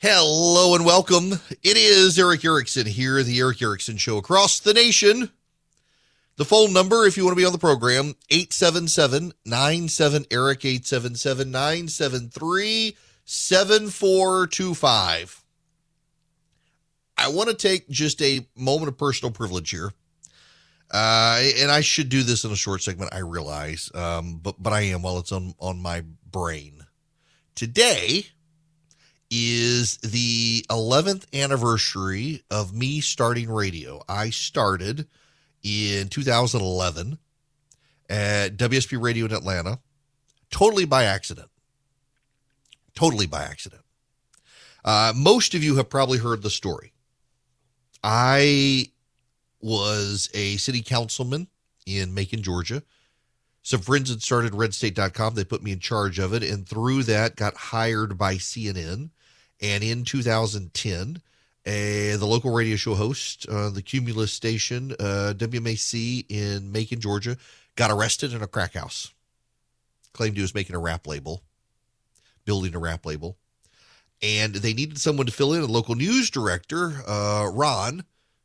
Hello and welcome. It is Erick Erickson here, the Erick Erickson Show across the nation. The phone number, if you want to be on the program, 877 97 Erick, 877 973 7425. I want to take just a moment of personal privilege here. Uh, and I should do this in a short segment, I realize, um, but but I am while it's on on my brain. Today is the 11th anniversary of me starting radio. I started in 2011 at WSB Radio in Atlanta, totally by accident. Totally by accident. Uh, most of you have probably heard the story. I was a city councilman in Macon, Georgia. Some friends had started redstate.com. They put me in charge of it. And through that, got hired by CNN. And in 2010, a, the local radio show host, uh, the Cumulus station, uh, WMAC in Macon, Georgia, got arrested in a crack house. Claimed he was making a rap label, building a rap label. And they needed someone to fill in. A local news director, uh, Ron,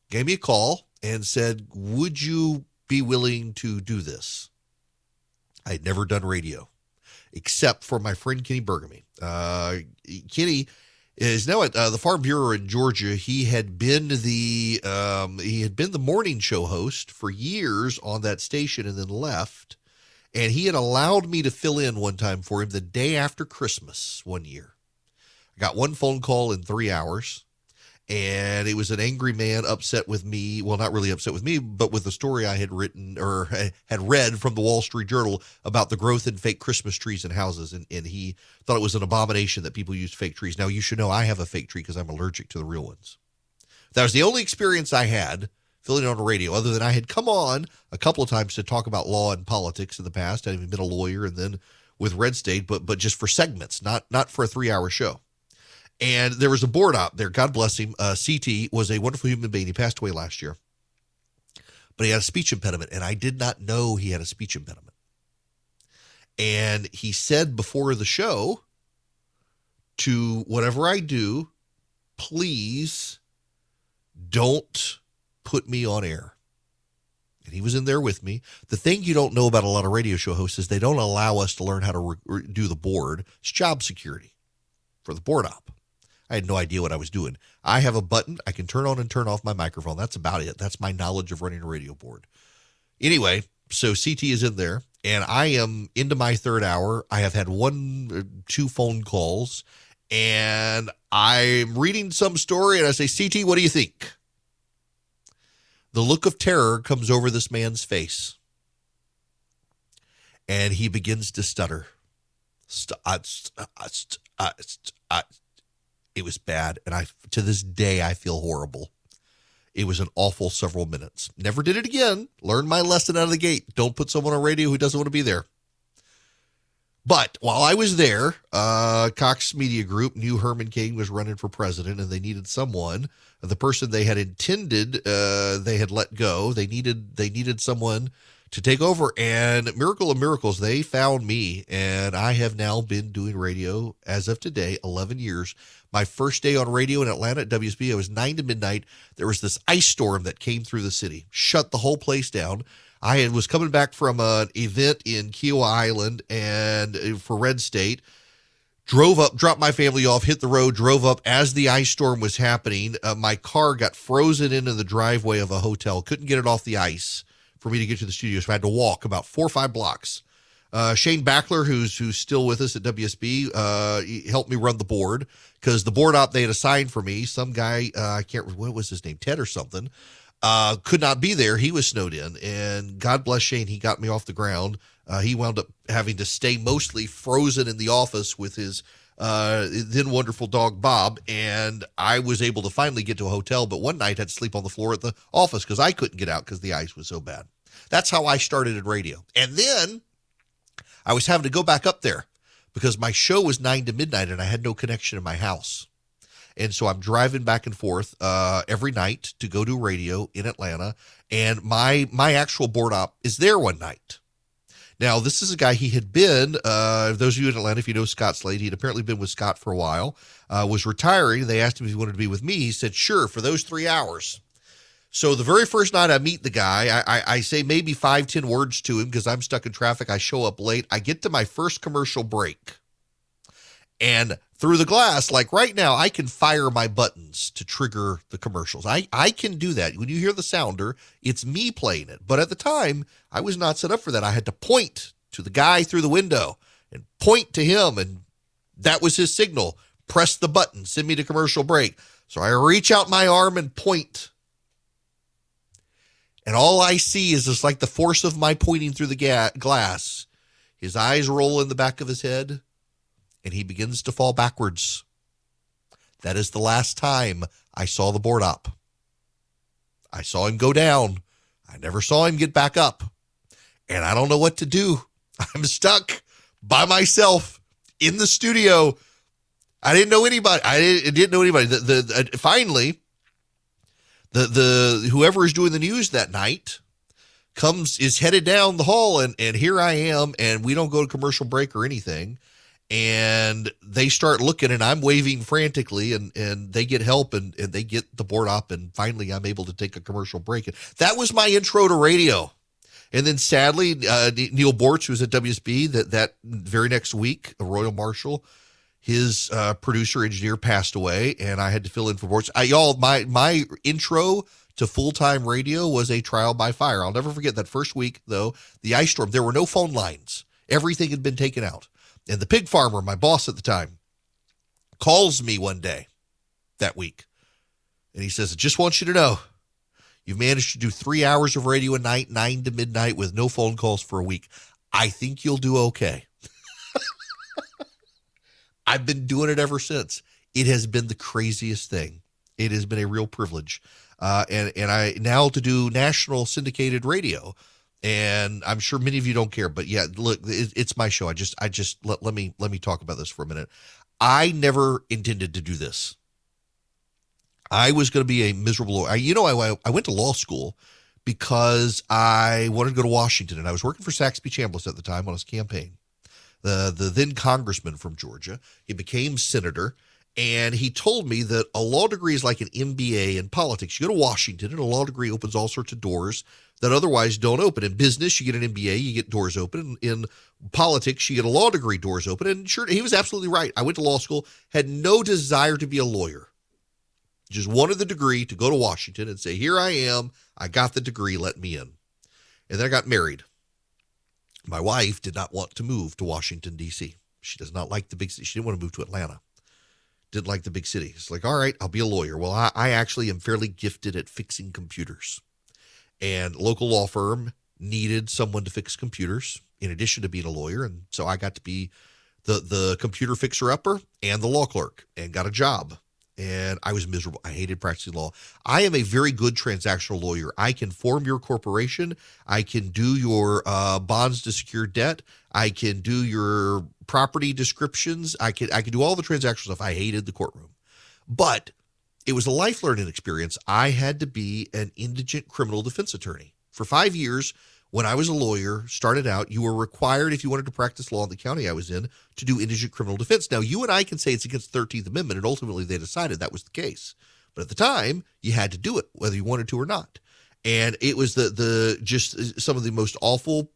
gave me a call and said, Would you be willing to do this? I had never done radio except for my friend Kenny Burgamy. Uh, Kenny is now at uh, the Farm Bureau in Georgia. He had been the um, he had been the morning show host for years on that station, and then left. And he had allowed me to fill in one time for him the day after Christmas one year. I got one phone call in three hours and it was an angry man upset with me well not really upset with me but with the story i had written or had read from the wall street journal about the growth in fake christmas trees in houses and, and he thought it was an abomination that people used fake trees. Now you should know i have a fake tree because i'm allergic to the real ones. That was the only experience i had filling on the radio other than i had come on a couple of times to talk about law and politics in the past. I'd even been a lawyer and then with red state but but just for segments not not for a three hour show and there was a board op there. God bless him. Uh, CT was a wonderful human being. He passed away last year, but he had a speech impediment, and I did not know he had a speech impediment. And he said before the show to whatever I do, please don't put me on air. And he was in there with me. The thing you don't know about a lot of radio show hosts is they don't allow us to learn how to re- do the board. It's job security for the board op. I had no idea what I was doing. I have a button. I can turn on and turn off my microphone. That's about it. That's my knowledge of running a radio board. Anyway, so CT is in there, and I am into my third hour. I have had one, uh, two phone calls, and I'm reading some story, and I say, CT, what do you think? The look of terror comes over this man's face, and he begins to stutter. St- uh, st- uh, st- it was bad, and I to this day I feel horrible. It was an awful several minutes. Never did it again. Learned my lesson out of the gate. Don't put someone on radio who doesn't want to be there. But while I was there, uh, Cox Media Group knew Herman Cain was running for president, and they needed someone. The person they had intended, uh, they had let go. They needed they needed someone to take over. And miracle of miracles, they found me, and I have now been doing radio as of today, 11 years. My first day on radio in Atlanta at WSB, it was nine to midnight. There was this ice storm that came through the city, shut the whole place down. I was coming back from an event in Kiawah Island and uh, for Red State drove up, dropped my family off, hit the road, drove up as the ice storm was happening. Uh, my car got frozen into the driveway of a hotel, couldn't get it off the ice for me to get to the studio. So I had to walk about four or five blocks. Uh, Shane Backler, who's who's still with us at WSB, uh, helped me run the board because the board op they had assigned for me, some guy uh, I can't remember what was his name, Ted or something, uh, could not be there. He was snowed in, and God bless Shane, he got me off the ground. Uh, he wound up having to stay mostly frozen in the office with his uh, then wonderful dog Bob, and I was able to finally get to a hotel. But one night I had to sleep on the floor at the office because I couldn't get out because the ice was so bad. That's how I started in radio. And then I was having to go back up there because my show was nine to midnight and I had no connection in my house. And so I'm driving back and forth uh, every night to go do radio in Atlanta. And my my actual board op is there one night. Now, this is a guy he had been, uh, those of you in Atlanta, if you know Scott Slade, he'd apparently been with Scott for a while, uh, was retiring. They asked him if he wanted to be with me. He said, sure, for those three hours. So the very first night I meet the guy, I, I, I say maybe five, ten words to him because I'm stuck in traffic. I show up late. I get to my first commercial break. And through the glass, like right now, I can fire my buttons to trigger the commercials. I, I can do that. When you hear the sounder, it's me playing it. But at the time, I was not set up for that. I had to point to the guy through the window and point to him. And that was his signal. Press the button, send me to commercial break. So I reach out my arm and point. And all I see is just like the force of my pointing through the ga- glass. His eyes roll in the back of his head and he begins to fall backwards. That is the last time I saw the board up. I saw him go down. I never saw him get back up. And I don't know what to do. I'm stuck by myself in the studio. I didn't know anybody. I didn't, know anybody. The, the, uh, finally, the the whoever is doing the news that night comes is headed down the hall, and and here I am, and we don't go to commercial break or anything and they start looking and I'm waving frantically and, and they get help and, and they get the board up and finally I'm able to take a commercial break. And that was my intro to radio. And then sadly, uh, Neal Boortz, who was at WSB that, that very next week, a Royal Marshall, his uh, producer engineer passed away and I had to fill in for Boortz. I, y'all, my, my intro to full-time radio was a trial by fire. I'll never forget that first week though, the ice storm, there were no phone lines. Everything had been taken out. And the pig farmer, my boss at the time, calls me one day that week. And he says, I just want you to know you've managed to do three hours of radio a night, nine to midnight, with no phone calls for a week. I think you'll do okay. I've been doing it ever since. It has been the craziest thing. It has been a real privilege. Uh, and, and I now to do national syndicated radio and I'm sure many of you don't care, but yeah, look, it's my show. I just, I just let, let me let me talk about this for a minute. I never intended to do this. I was going to be a miserable. I, you know, I I went to law school because I wanted to go to Washington, and I was working for Saxby Chambliss at the time on his campaign. The the then congressman from Georgia, he became senator, and he told me that a law degree is like an MBA in politics. You go to Washington, and a law degree opens all sorts of doors that otherwise don't open. In business, you get an MBA, you get doors open. In politics, you get a law degree, doors open. And sure, he was absolutely right. I went to law school, had no desire to be a lawyer, just wanted the degree to go to Washington and say, Here I am. I got the degree, let me in. And then I got married. My wife did not want to move to Washington, D.C. She does not like the big city. She didn't want to move to Atlanta. Didn't like the big city. It's like, all right, I'll be a lawyer. Well, I, I actually am fairly gifted at fixing computers and local law firm needed someone to fix computers in addition to being a lawyer and so i got to be the the computer fixer upper and the law clerk and got a job and i was miserable. I hated practicing law. I am a very good transactional lawyer. I can form your corporation. I can do your uh, bonds to secure debt. I can do your property descriptions. I can i can do all the transactional stuff. I hated the courtroom. But it was a life learning experience. I had to be an indigent criminal defense attorney. For five years, when I was a lawyer, started out, you were required, if you wanted to practice law in the county I was in, to do indigent criminal defense. Now, you and I can say it's against the 13th Amendment, and ultimately they decided that was the case. But at the time, you had to do it, whether you wanted to or not. And it was the the just uh, some of the most awful,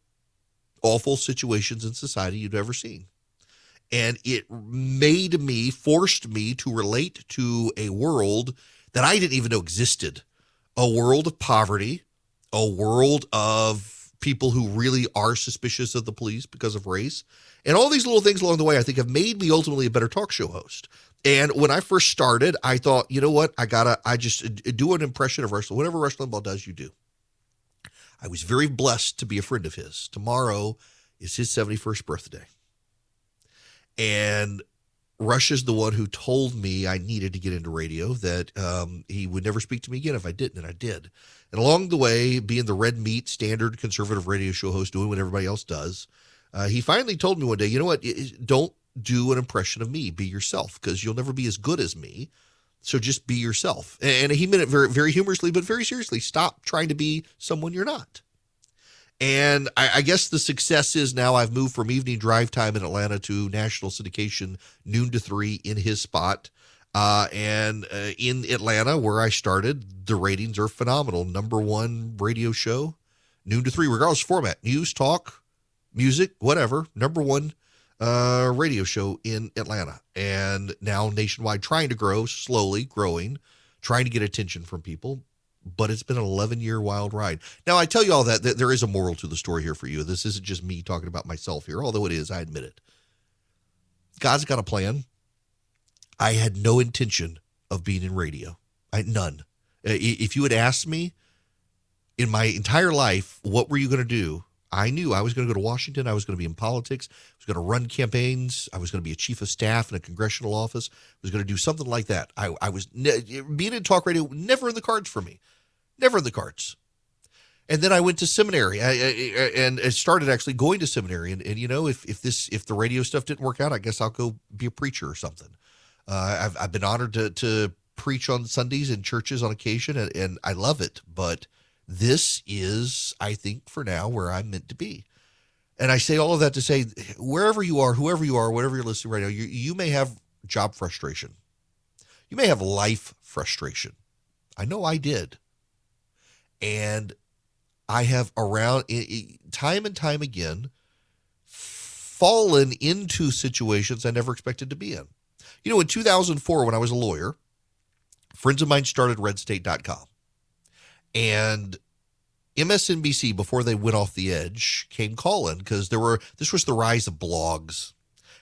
awful situations in society you'd ever seen and it made me forced me to relate to a world that I didn't even know existed a world of poverty a world of people who really are suspicious of the police because of race. And all these little things along the way I think have made me ultimately a better talk show host. And when I first started I thought you know what? I gotta I just uh, do an impression of Rush whatever Rush Limbaugh does you do. I was very blessed to be a friend of his. Tomorrow is his 71st birthday. And Rush is the one who told me I needed to get into radio, that um, he would never speak to me again if I didn't, and I did. And along the way, being the red meat standard conservative radio show host, doing what everybody else does, uh, he finally told me one day, you know what? Don't do an impression of me. Be yourself, because you'll never be as good as me. So just be yourself. And he meant it very, very humorously, but very seriously. Stop trying to be someone you're not. And I, I, guess the success is now I've moved from evening drive time in Atlanta to national syndication, noon to three in his spot. Uh, and uh, in Atlanta, where I started, the ratings are phenomenal. Number one radio show, noon to three, regardless of format, news, talk, music, whatever. Number one uh, radio show in Atlanta, and now nationwide, trying to grow, slowly growing, trying to get attention from people. But it's been an 11 year wild ride. Now, I tell you all that, that there is a moral to the story here for you. This isn't just me talking about myself here, although it is, I admit it. God's got a plan. I had no intention of being in radio. I none. If you had asked me in my entire life, what were you going to do? I knew I was going to go to Washington. I was going to be in politics. I was going to run campaigns. I was going to be a chief of staff in a congressional office. I was going to do something like that. I, I was being in talk radio never in the cards for me, never in the cards. And then I went to seminary, I, I, and it started actually going to seminary. And, and you know, if if this if the radio stuff didn't work out, I guess I'll go be a preacher or something. Uh, I've I've been honored to to preach on Sundays in churches on occasion, and, and I love it. But this is, I think, for now, where I'm meant to be. And I say all of that to say, wherever you are, whoever you are, whatever you're listening right now, you, you may have job frustration. You may have life frustration. I know I did. And I have around time and time again fallen into situations I never expected to be in. You know, in 2004, when I was a lawyer, friends of mine started redstate.com. And MSNBC, before they went off the edge, came calling because there were this was the rise of blogs,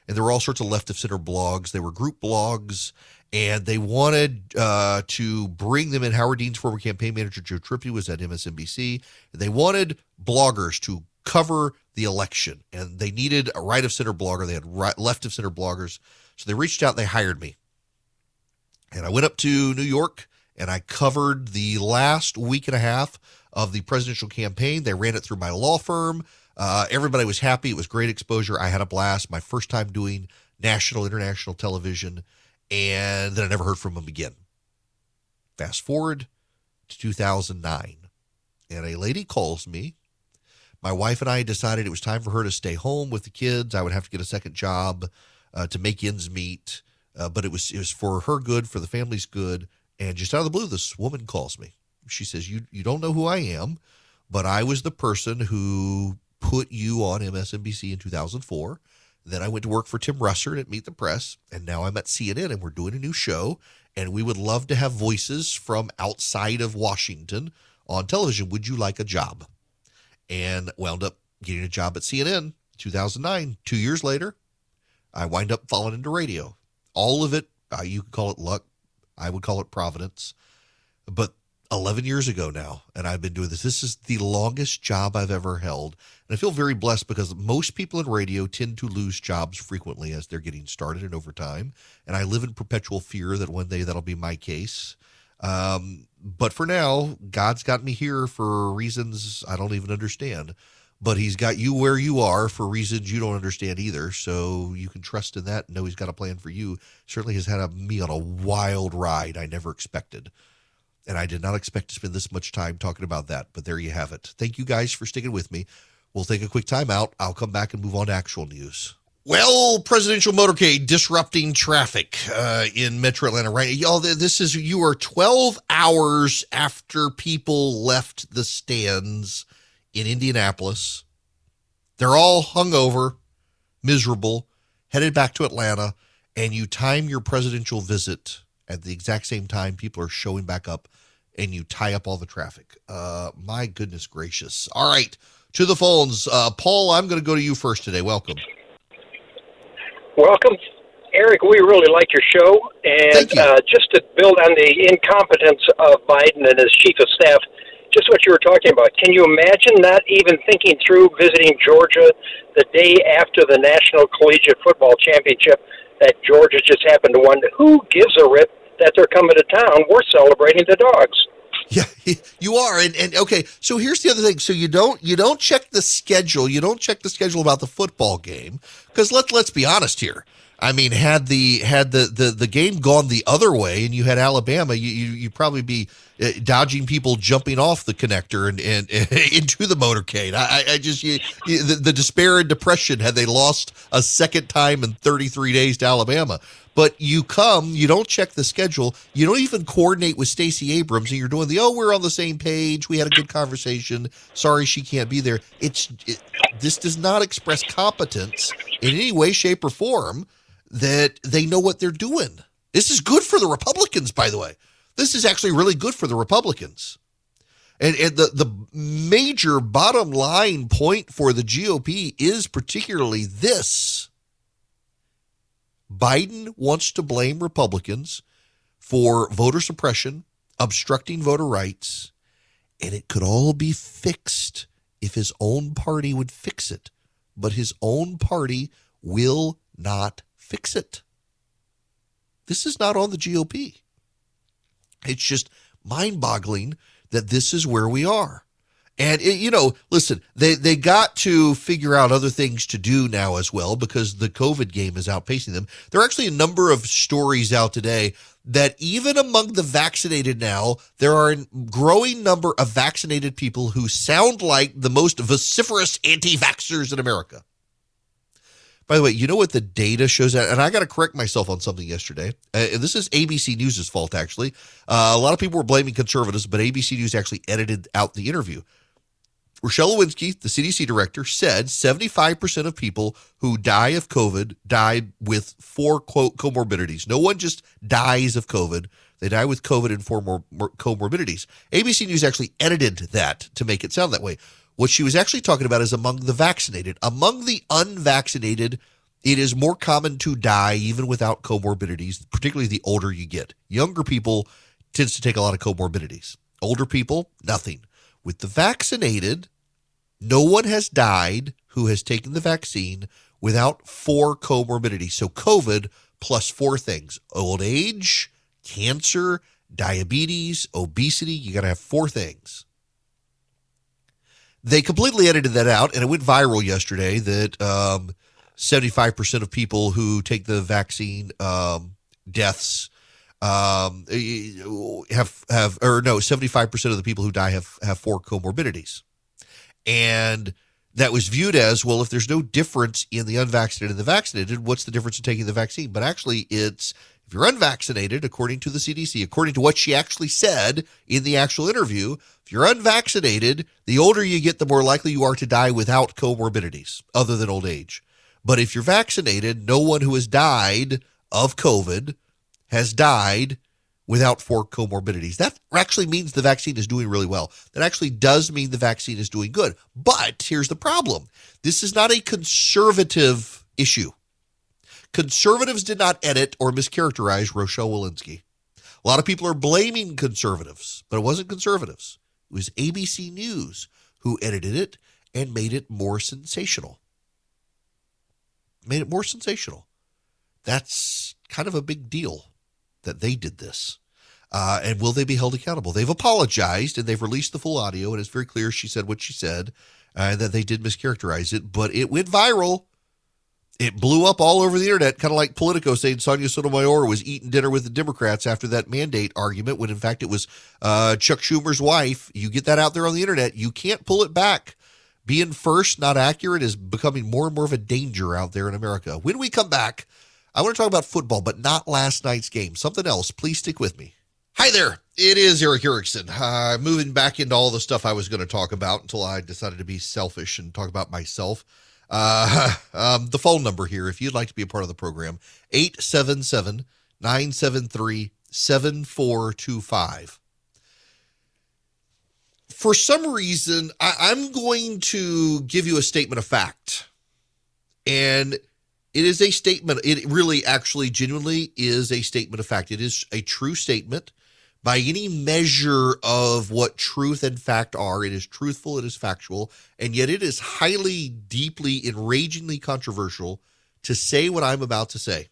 and there were all sorts of left of center blogs. They were group blogs, and they wanted uh, to bring them in. Howard Dean's former campaign manager Joe Trippi was at MSNBC. They wanted bloggers to cover the election, and they needed a right of center blogger. They had right, left of center bloggers, so they reached out. and They hired me, and I went up to New York and I covered the last week and a half of the presidential campaign. They ran it through my law firm. Uh, everybody was happy. It was great exposure. I had a blast. My first time doing national, international television, and then I never heard from them again. Fast forward to 2009, and a lady calls me. My wife and I decided it was time for her to stay home with the kids. I would have to get a second job uh, to make ends meet, uh, but it was it was for her good, for the family's good. And just out of the blue, this woman calls me. She says, "You you don't know who I am, but I was the person who put you on MSNBC in 2004. Then I went to work for Tim Russert at Meet the Press, and now I'm at CNN, and we're doing a new show. And we would love to have voices from outside of Washington on television. Would you like a job?" And wound up getting a job at CNN 2009. Two years later, I wind up falling into radio. All of it, uh, you could call it luck, I would call it Providence. But 11 years ago now, and I've been doing this. This is the longest job I've ever held. And I feel very blessed because most people in radio tend to lose jobs frequently as they're getting started and over time. And I live in perpetual fear that one day that'll be my case. Um, but for now, God's got me here for reasons I don't even understand but he's got you where you are for reasons you don't understand either. So you can trust in that. and Know he's got a plan for you. Certainly has had a, me on a wild ride I never expected. And I did not expect to spend this much time talking about that. But there you have it. Thank you guys for sticking with me. We'll take a quick time out. I'll come back and move on to actual news. Well, presidential motorcade disrupting traffic uh, in Metro Atlanta, right? Y'all, this is you are 12 hours after people left the stands in Indianapolis. They're all hungover, miserable, headed back to Atlanta, and you time your presidential visit at the exact same time people are showing back up and you tie up all the traffic. Uh, my goodness gracious. All right, to the phones. Uh, Paul, I'm going to go to you first today. Welcome. Welcome. Eric, we really like your show. And you. uh, just to build on the incompetence of Biden and his chief of staff, just what you were talking about. Can you imagine not even thinking through visiting Georgia the day after the National Collegiate Football Championship that Georgia just happened to win? Who gives a rip that they're coming to town? We're celebrating the dogs. Yeah, you are. And, and okay, so here's the other thing. So you don't you don't check the schedule. You don't check the schedule about the football game because let's let's be honest here. I mean, had the had the, the the game gone the other way and you had Alabama, you you would probably be uh, dodging people jumping off the connector and, and, and into the motorcade. I, I just you, the, the despair and depression had they lost a second time in 33 days to Alabama. But you come, you don't check the schedule, you don't even coordinate with Stacey Abrams, and you're doing the oh, we're on the same page, we had a good conversation. Sorry, she can't be there. It's it, this does not express competence in any way, shape, or form that they know what they're doing. This is good for the Republicans, by the way. This is actually really good for the Republicans. And, and the, the major bottom line point for the GOP is particularly this Biden wants to blame Republicans for voter suppression, obstructing voter rights, and it could all be fixed if his own party would fix it. But his own party will not fix it. This is not on the GOP. It's just mind boggling that this is where we are. And it, you know, listen, they they got to figure out other things to do now as well because the COVID game is outpacing them. There are actually a number of stories out today that even among the vaccinated now, there are a growing number of vaccinated people who sound like the most vociferous anti-vaxxers in America. By the way, you know what the data shows that, And I got to correct myself on something yesterday. Uh, and this is ABC News' fault, actually. Uh, a lot of people were blaming conservatives, but ABC News actually edited out the interview. Rochelle Walensky, the CDC director, said 75% of people who die of COVID die with four quote comorbidities. No one just dies of COVID. They die with COVID and four more comorbidities. ABC News actually edited that to make it sound that way. What she was actually talking about is among the vaccinated. Among the unvaccinated, it is more common to die even without comorbidities, particularly the older you get. Younger people tends to take a lot of comorbidities. Older people, nothing. With the vaccinated, no one has died who has taken the vaccine without four comorbidities. So COVID plus four things: old age, cancer, diabetes, obesity. You got to have four things. They completely edited that out, and it went viral yesterday that um, 75% of people who take the vaccine um, deaths um, have have or no 75% of the people who die have have four comorbidities. And that was viewed as well if there's no difference in the unvaccinated and the vaccinated what's the difference in taking the vaccine? But actually it's you're unvaccinated, according to the CDC, according to what she actually said in the actual interview, if you're unvaccinated, the older you get, the more likely you are to die without comorbidities other than old age. But if you're vaccinated, no one who has died of COVID has died without four comorbidities. That actually means the vaccine is doing really well. That actually does mean the vaccine is doing good. But here's the problem this is not a conservative issue. Conservatives did not edit or mischaracterize Rochelle Walensky. A lot of people are blaming conservatives, but it wasn't conservatives. It was ABC News who edited it and made it more sensational. Made it more sensational. That's kind of a big deal that they did this. Uh, and will they be held accountable? They've apologized and they've released the full audio, and it's very clear she said what she said uh, and that they did mischaracterize it, but it went viral it blew up all over the internet, kind of like Politico saying Sonia Sotomayor was eating dinner with the Democrats after that mandate argument, when in fact it was uh, Chuck Schumer's wife. You get that out there on the internet, you can't pull it back. Being first, not accurate, is becoming more and more of a danger out there in America. When we come back, I want to talk about football, but not last night's game. Something else. Please stick with me. Hi there. It is Erick Erickson. Uh, moving back into all the stuff I was going to talk about until I decided to be selfish and talk about myself. Uh, um, the phone number here, if you'd like to be a part of the program, 877 973 7425. For some reason, I, I'm going to give you a statement of fact. And it is a statement. It really, actually, genuinely is a statement of fact. It is a true statement by any measure of what truth and fact are. It is truthful, it is factual, and yet it is highly, deeply, enragingly controversial to say what I'm about to say.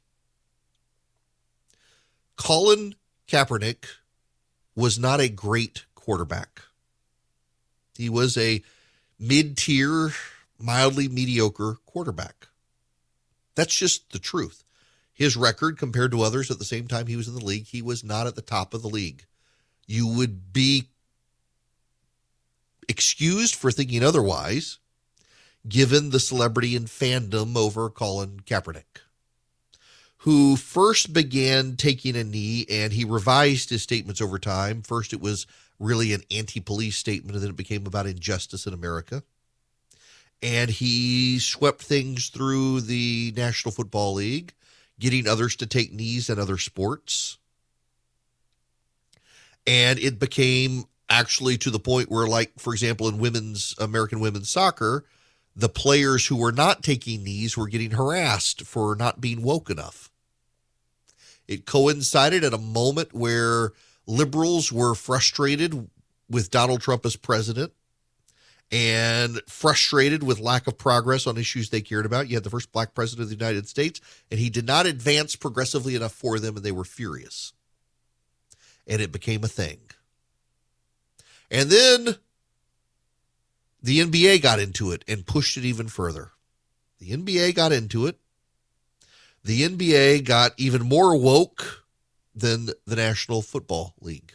Colin Kaepernick was not a great quarterback. He was a mid tier, mildly mediocre quarterback. That's just the truth. His record compared to others at the same time he was in the league, he was not at the top of the league. you would be excused for thinking otherwise, given the celebrity and fandom over Colin Kaepernick, who first began taking a knee and he revised his statements over time. First, it was really an anti police statement, and then it became about injustice in America. And he swept things through the National Football League, getting others to take knees in other sports. And it became actually to the point where, like, for example, in women's American women's soccer, the players who were not taking knees were getting harassed for not being woke enough. It coincided at a moment where liberals were frustrated with Donald Trump as president and frustrated with lack of progress on issues they cared about. You had the first black president of the United States, and he did not advance progressively enough for them, and they were furious. And it became a thing. And then the NBA got into it and pushed it even further. The NBA got into it. The NBA got even more woke than the National Football League.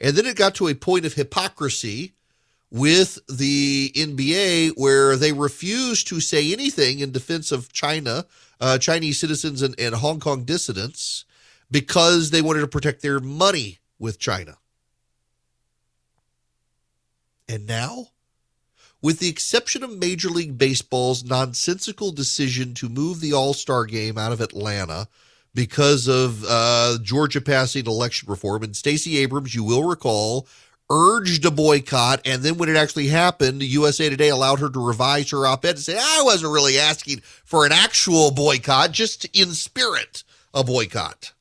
And then it got to a point of hypocrisy with the NBA where they refused to say anything in defense of China, uh, Chinese citizens, and, and Hong Kong dissidents because they wanted to protect their money with China. And now, with the exception of Major League Baseball's nonsensical decision to move the All Star game out of Atlanta because of uh, Georgia passing election reform, and Stacey Abrams, you will recall, urged a boycott, and then when it actually happened, USA Today allowed her to revise her op-ed and say, "I wasn't really asking for an actual boycott, just in spirit a boycott."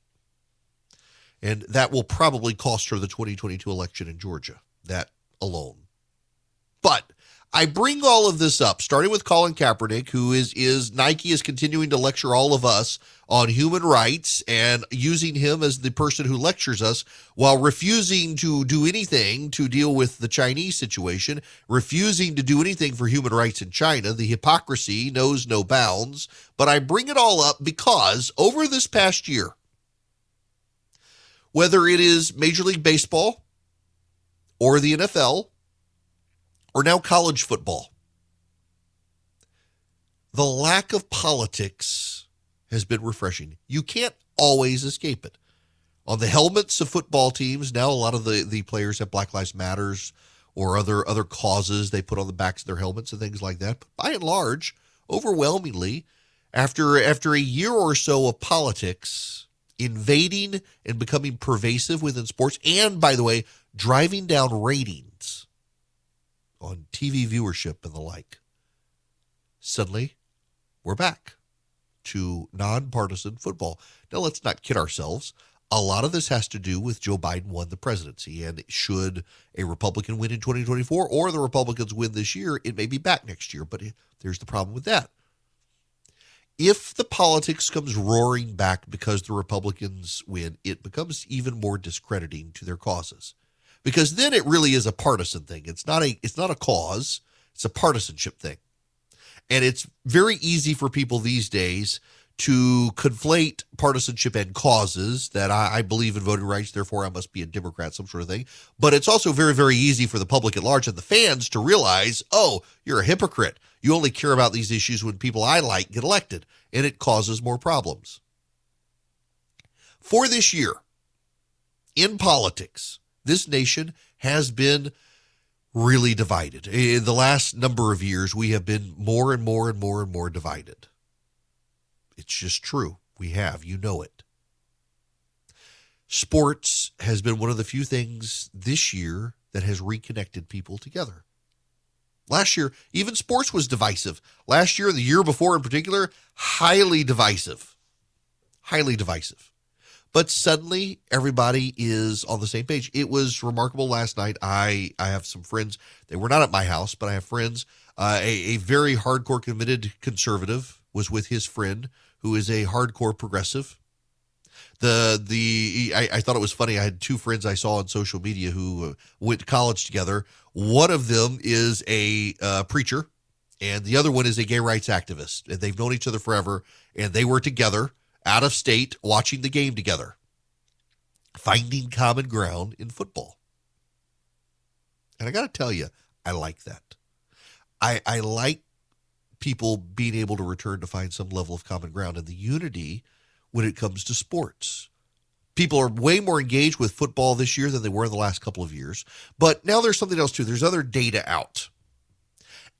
And that will probably cost her the 2022 election in Georgia. That alone. But I bring all of this up, starting with Colin Kaepernick, who is is Nike is continuing to lecture all of us on human rights and using him as the person who lectures us while refusing to do anything to deal with the Chinese situation, refusing to do anything for human rights in China. The hypocrisy knows no bounds. But I bring it all up because over this past year, whether it is Major League Baseball or the NFL or now college football. The lack of politics has been refreshing. You can't always escape it. On the helmets of football teams, now a lot of the, the players have Black Lives Matters or other other causes they put on the backs of their helmets and things like that. But by and large, overwhelmingly, after after a year or so of politics invading and becoming pervasive within sports, and by the way, driving down ratings on TV viewership and the like. Suddenly, we're back to nonpartisan football. Now, let's not kid ourselves. A lot of this has to do with Joe Biden won the presidency. And should a Republican win in 2024 or the Republicans win this year, it may be back next year. But there's the problem with that. If the politics comes roaring back because the Republicans win, it becomes even more discrediting to their causes because then it really is a partisan thing. It's not a it's not a cause, it's a partisanship thing. And it's very easy for people these days to conflate partisanship and causes that I, I, believe in voting rights, therefore I must be a Democrat, some sort of thing. But it's also very, very easy for the public at large and the fans to realize, oh, you're a hypocrite. You only care about these issues when people I like get elected, and it causes more problems. For this year, in politics, this nation has been really divided. In the last number of years, we have been more and more and more and more divided. It's just true. We have. You know it. Sports has been one of the few things this year that has reconnected people together. Last year, even sports was divisive. Last year, the year before in particular, highly divisive. Highly divisive but suddenly everybody is on the same page. It was remarkable last night. I I have some friends. They were not at my house, but I have friends. Uh, a, a very hardcore committed conservative was with his friend who is a hardcore progressive. The the I, I thought it was funny. I had two friends I saw on social media who uh, went to college together. One of them is a uh, preacher, and the other one is a gay rights activist. And they've known each other forever, and they were together out of state watching the game together. finding common ground in football. And I got to tell you, I like that. I, I like people being able to return to find some level of common ground and the unity when it comes to sports. People are way more engaged with football this year than they were in the last couple of years. But now there's something else too. There's other data out.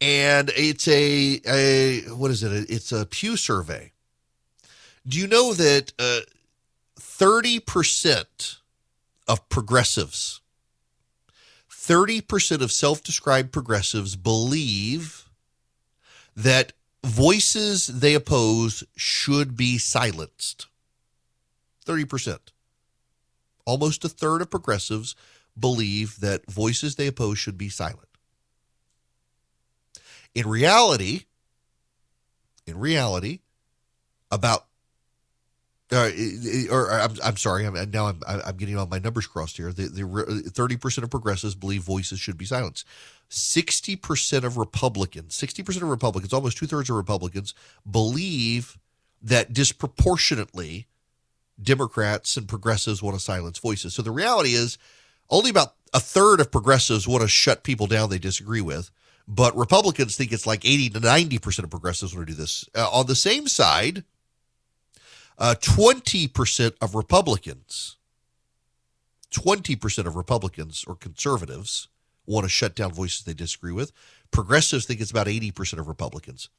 And it's a, a what is it? It's a Pew survey. Do you know that uh, 30% of progressives, 30% of self described progressives believe that voices they oppose should be silenced. 30%. Almost a third of progressives believe that voices they oppose should be silent. In reality, in reality, about uh, or I'm, I'm sorry, I'm, now I'm, I'm getting all my numbers crossed here. The, the 30% of progressives believe voices should be silenced. 60% of Republicans, 60% of Republicans, almost two thirds of Republicans believe that disproportionately Democrats and progressives want to silence voices. So the reality is only about a third of progressives want to shut people down they disagree with. But Republicans think it's like 80 to 90% of progressives want to do this. Uh, on the same side, uh, 20% of Republicans, 20% of Republicans or conservatives want to shut down voices they disagree with. Progressives think it's about 80% of Republicans.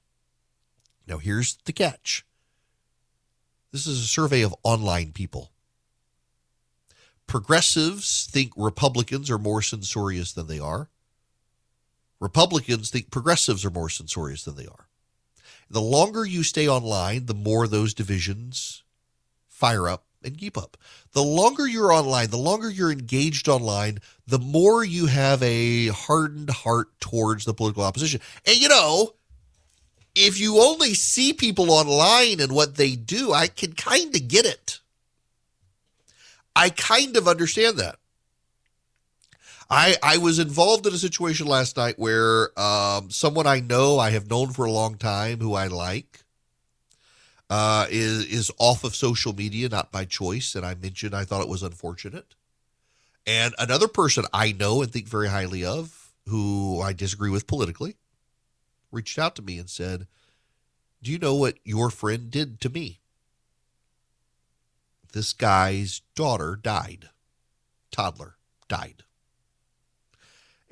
Now, here's the catch this is a survey of online people. Progressives think Republicans are more censorious than they are. Republicans think progressives are more censorious than they are. The longer you stay online, the more those divisions fire up and keep up. The longer you're online, the longer you're engaged online, the more you have a hardened heart towards the political opposition. And you know, if you only see people online and what they do, I can kind of get it. I kind of understand that. I I was involved in a situation last night where um, someone I know, I have known for a long time, who I like, uh, is is off of social media, not by choice. And I mentioned I thought it was unfortunate. And another person I know and think very highly of, who I disagree with politically, reached out to me and said, "Do you know what your friend did to me?" This guy's daughter died. Toddler died.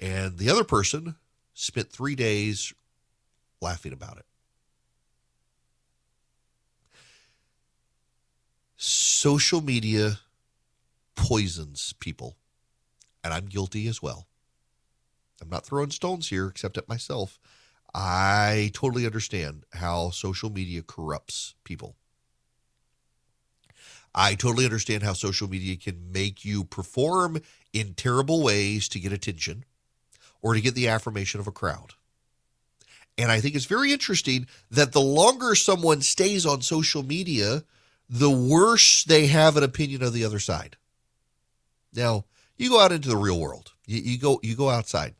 And the other person spent three days laughing about it. Social media poisons people, and I'm guilty as well. I'm not throwing stones here except at myself. I totally understand how social media corrupts people. I totally understand how social media can make you perform in terrible ways to get attention or to get the affirmation of a crowd. And I think it's very interesting that the longer someone stays on social media, the worse they have an opinion of the other side. Now, you go out into the real world. You, you go you go outside.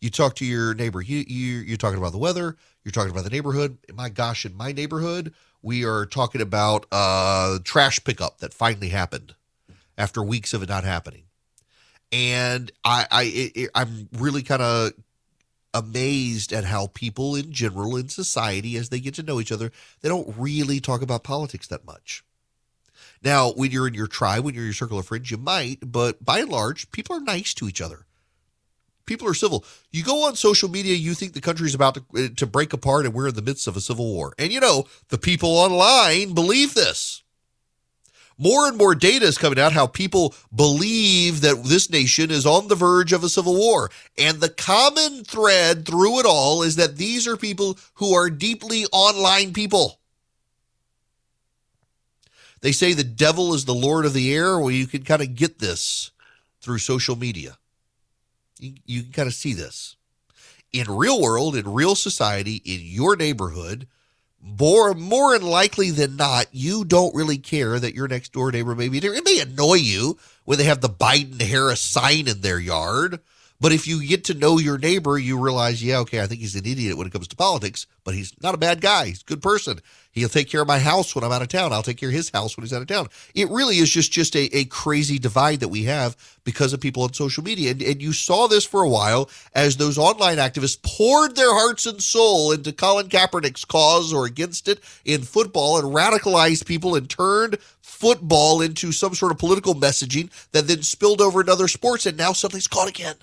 You talk to your neighbor. You, you you're talking about the weather. You're talking about the neighborhood. My gosh, in my neighborhood, we are talking about uh, trash pickup that finally happened after weeks of it not happening and I, I it, I'm really kind of amazed at how people in general in society, as they get to know each other, they don't really talk about politics that much. Now, when you're in your tribe, when you're in your circle of friends, you might, but by and large, people are nice to each other. People are civil. You go on social media, you think the country's about to, uh, to break apart and we're in the midst of a civil war. And you know, the people online believe this more and more data is coming out how people believe that this nation is on the verge of a civil war. And the common thread through it all is that these are people who are deeply online people. They say the devil is the Lord of the air. Well, you can kind of get this through social media. You, you can kind of see this. In real world, in real society, in your neighborhood, more more likely than not, you don't really care that your next door neighbor may be there. It may annoy you when they have the Biden Harris sign in their yard. But if you get to know your neighbor, you realize, yeah, okay, I think he's an idiot when it comes to politics, but he's not a bad guy. He's a good person. He'll take care of my house when I'm out of town. I'll take care of his house when he's out of town. It really is just just a, a crazy divide that we have because of people on social media. And, and you saw this for a while as those online activists poured their hearts and soul into Colin Kaepernick's cause or against it in football and radicalized people and turned football into some sort of political messaging that then spilled over into other sports. And now something's caught again.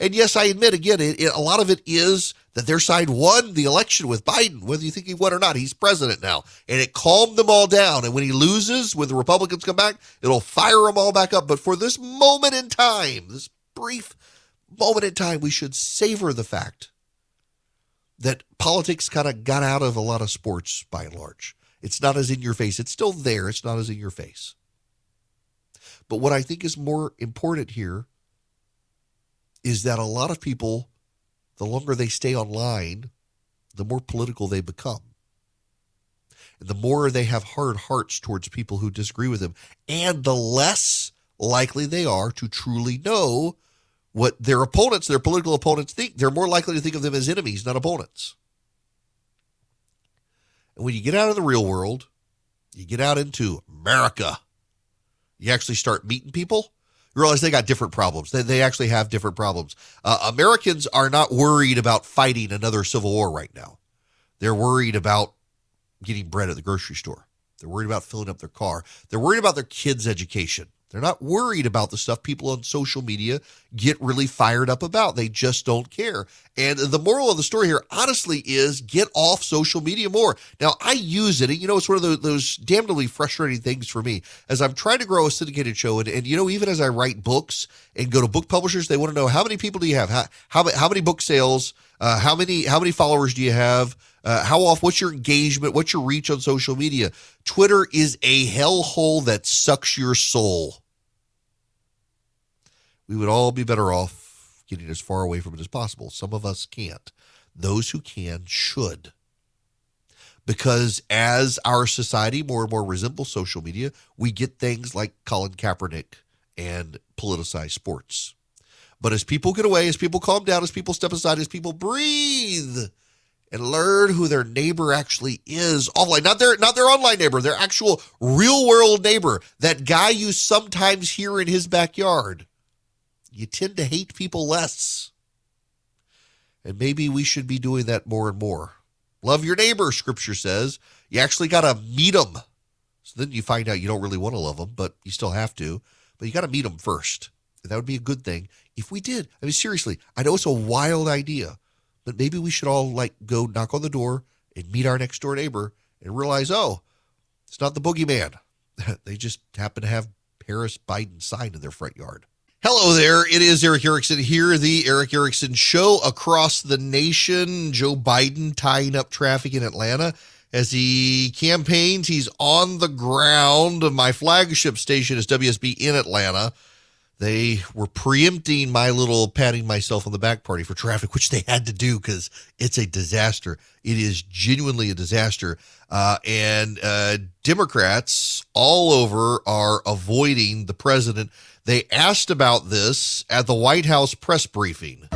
And yes, I admit again, it, it, a lot of it is that their side won the election with Biden, whether you think he won or not. He's president now. And it calmed them all down. And when he loses, when the Republicans come back, it'll fire them all back up. But for this moment in time, this brief moment in time, we should savor the fact that politics kind of got out of a lot of sports by and large. It's not as in your face. It's still there. It's not as in your face. But what I think is more important here is that a lot of people, the longer they stay online, the more political they become. And the more they have hard hearts towards people who disagree with them, and the less likely they are to truly know what their opponents, their political opponents, think. They're more likely to think of them as enemies, not opponents. And when you get out of the real world, you get out into America, you actually start meeting people realize they got different problems. They, they actually have different problems. Uh, Americans are not worried about fighting another civil war right now. They're worried about getting bread at the grocery store. They're worried about filling up their car. They're worried about their kids' education. They're not worried about the stuff people on social media get really fired up about. They just don't care. And the moral of the story here, honestly, is get off social media more. Now, I use it, and you know, it's one of those, those damnably frustrating things for me as I'm trying to grow a syndicated show. And, and you know, even as I write books and go to book publishers, they want to know how many people do you have? How, how, how many book sales? Uh, how many how many followers do you have? Uh, how often? What's your engagement? What's your reach on social media? Twitter is a hellhole that sucks your soul we would all be better off getting as far away from it as possible. Some of us can't. Those who can should. Because as our society more and more resembles social media, we get things like Colin Kaepernick and politicized sports. But as people get away, as people calm down, as people step aside, as people breathe and learn who their neighbor actually is offline, not their not their online neighbor, their actual real world neighbor, that guy you sometimes hear in his backyard you tend to hate people less. And maybe we should be doing that more and more. Love your neighbor, scripture says. You actually got to meet them. So then you find out you don't really want to love them, but you still have to. But you got to meet them first. And that would be a good thing if we did. I mean, seriously, I know it's a wild idea, but maybe we should all like go knock on the door and meet our next door neighbor and realize, oh, it's not the boogeyman. they just happen to have Paris Biden sign in their front yard. Hello there. It is Erick Erickson here, the Erick Erickson Show across the nation. Joe Biden tying up traffic in Atlanta as he campaigns. He's on the ground. My flagship station is WSB in Atlanta. They were preempting my little patting myself on the back party for traffic, which they had to do because it's a disaster. It is genuinely a disaster. Uh, and uh, Democrats all over are avoiding the president they asked about this at the White House press briefing.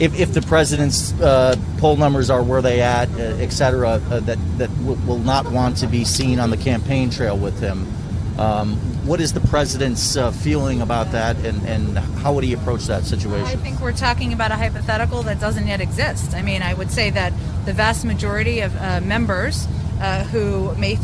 If, if the president's uh, poll numbers are where they at, uh, et cetera, uh, that, that w- will not want to be seen on the campaign trail with him, um, what is the president's uh, feeling about that, and, and how would he approach that situation? I think we're talking about a hypothetical that doesn't yet exist. I mean, I would say that the vast majority of uh, members uh, who may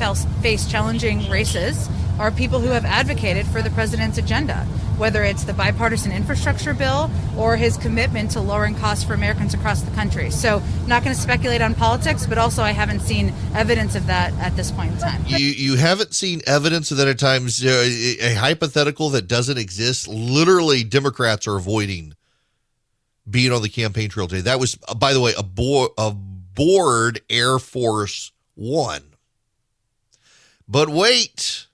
face challenging races are people who have advocated for the president's agenda, whether it's the bipartisan infrastructure bill or his commitment to lowering costs for Americans across the country. So, not going to speculate on politics, but also I haven't seen evidence of that at this point in time. You you haven't seen evidence of that at times. Uh, a hypothetical that doesn't exist. Literally, Democrats are avoiding being on the campaign trail today. That was, uh, by the way, a, bo- a board Air Force One. But wait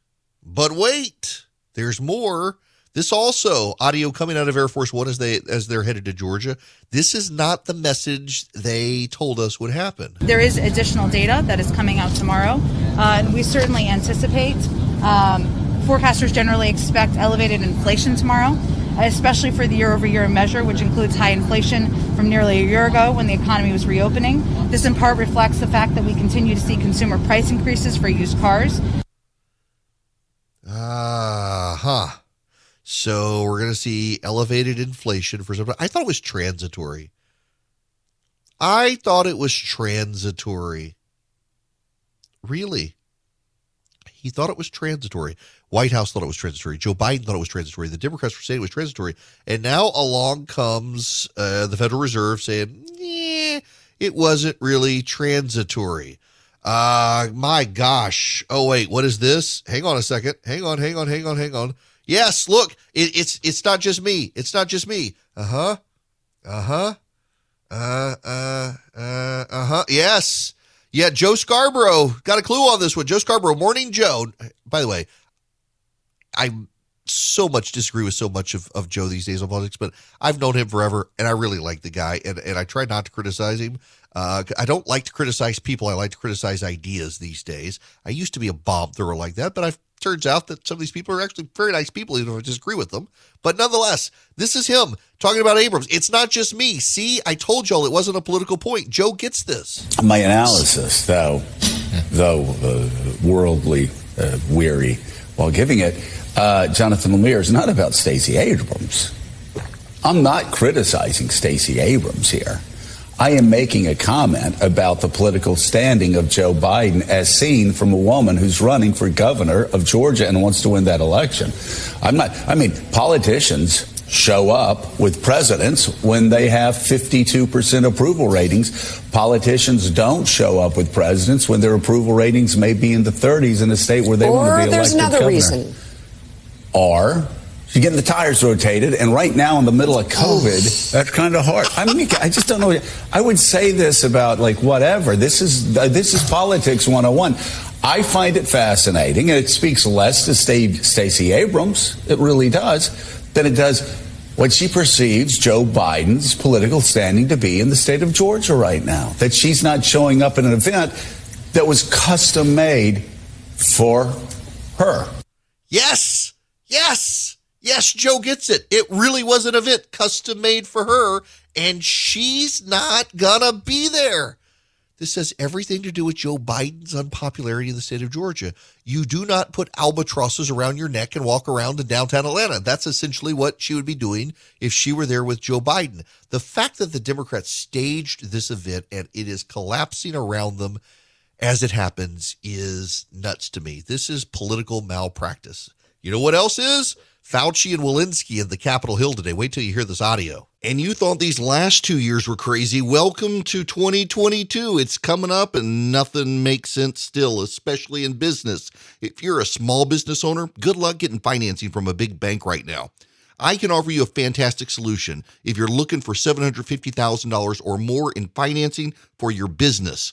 but wait, there's more. This also audio coming out of Air Force One as they as they're headed to Georgia. This is not the message they told us would happen. There is additional data that is coming out tomorrow, uh, and we certainly anticipate. Um, forecasters generally expect elevated inflation tomorrow. especially for the year over year measure, which includes high inflation from nearly a year ago when the economy was reopening. This in part reflects the fact that we continue to see consumer price increases for used cars. Ah, uh huh. So we're going to see elevated inflation for some. time. I thought it was transitory. I thought it was transitory. Really? He thought it was transitory. White House thought it was transitory. Joe Biden thought it was transitory. The Democrats were saying it was transitory. And now along comes uh, the Federal Reserve saying, yeah, it wasn't really transitory. Uh, my gosh. Oh, wait, what is this? Hang on a second. Hang on, hang on, hang on, hang on. Yes, look, it, it's it's not just me. It's not just me. Uh huh. Uh. Uh uh uh uh huh. Yes. Yeah, Joe Scarborough got a clue on this one. Joe Scarborough, Morning Joe. By the way, I so much disagree with so much of, of Joe these days on politics, but I've known him forever and I really like the guy and, and I try not to criticize him. Uh, I don't like to criticize people. I like to criticize ideas these days. I used to be a bomb thrower like that, but I've turns out that some of these people are actually very nice people, even if I disagree with them. But nonetheless, this is him talking about Abrams. It's not just me. See, I told y'all it wasn't a political point. Joe gets this. My analysis, though, though uh, worldly uh, weary while giving it, uh, Jonathan Lemire is not about Stacey Abrams. I'm not criticizing Stacey Abrams here. I am making a comment about the political standing of Joe Biden as seen from a woman who's running for governor of Georgia and wants to win that election. I'm not, I mean, politicians show up with presidents when they have 52% approval ratings. Politicians don't show up with presidents when their approval ratings may be in the 30s in a state where they or want to be elected there's another governor. reason. Or you're getting the tires rotated, and right now in the middle of COVID, that's kind of hard. I mean, I just don't know. I would say this about like whatever. This is uh, this is politics 101. I find it fascinating, and it speaks less to Stacey Abrams. It really does than it does what she perceives Joe Biden's political standing to be in the state of Georgia right now. That she's not showing up at an event that was custom made for her. Yes, yes. Yes, Joe gets it. It really was an event custom made for her, and she's not gonna be there. This has everything to do with Joe Biden's unpopularity in the state of Georgia. You do not put albatrosses around your neck and walk around in downtown Atlanta. That's essentially what she would be doing if she were there with Joe Biden. The fact that the Democrats staged this event and it is collapsing around them as it happens is nuts to me. This is political malpractice. You know what else is? Fauci and Walensky in the Capitol Hill today. Wait till you hear this audio. And you thought these last two years were crazy. Welcome to 2022. It's coming up and nothing makes sense still, especially in business. If you're a small business owner, good luck getting financing from a big bank right now. I can offer you a fantastic solution if you're looking for $750,000 or more in financing for your business.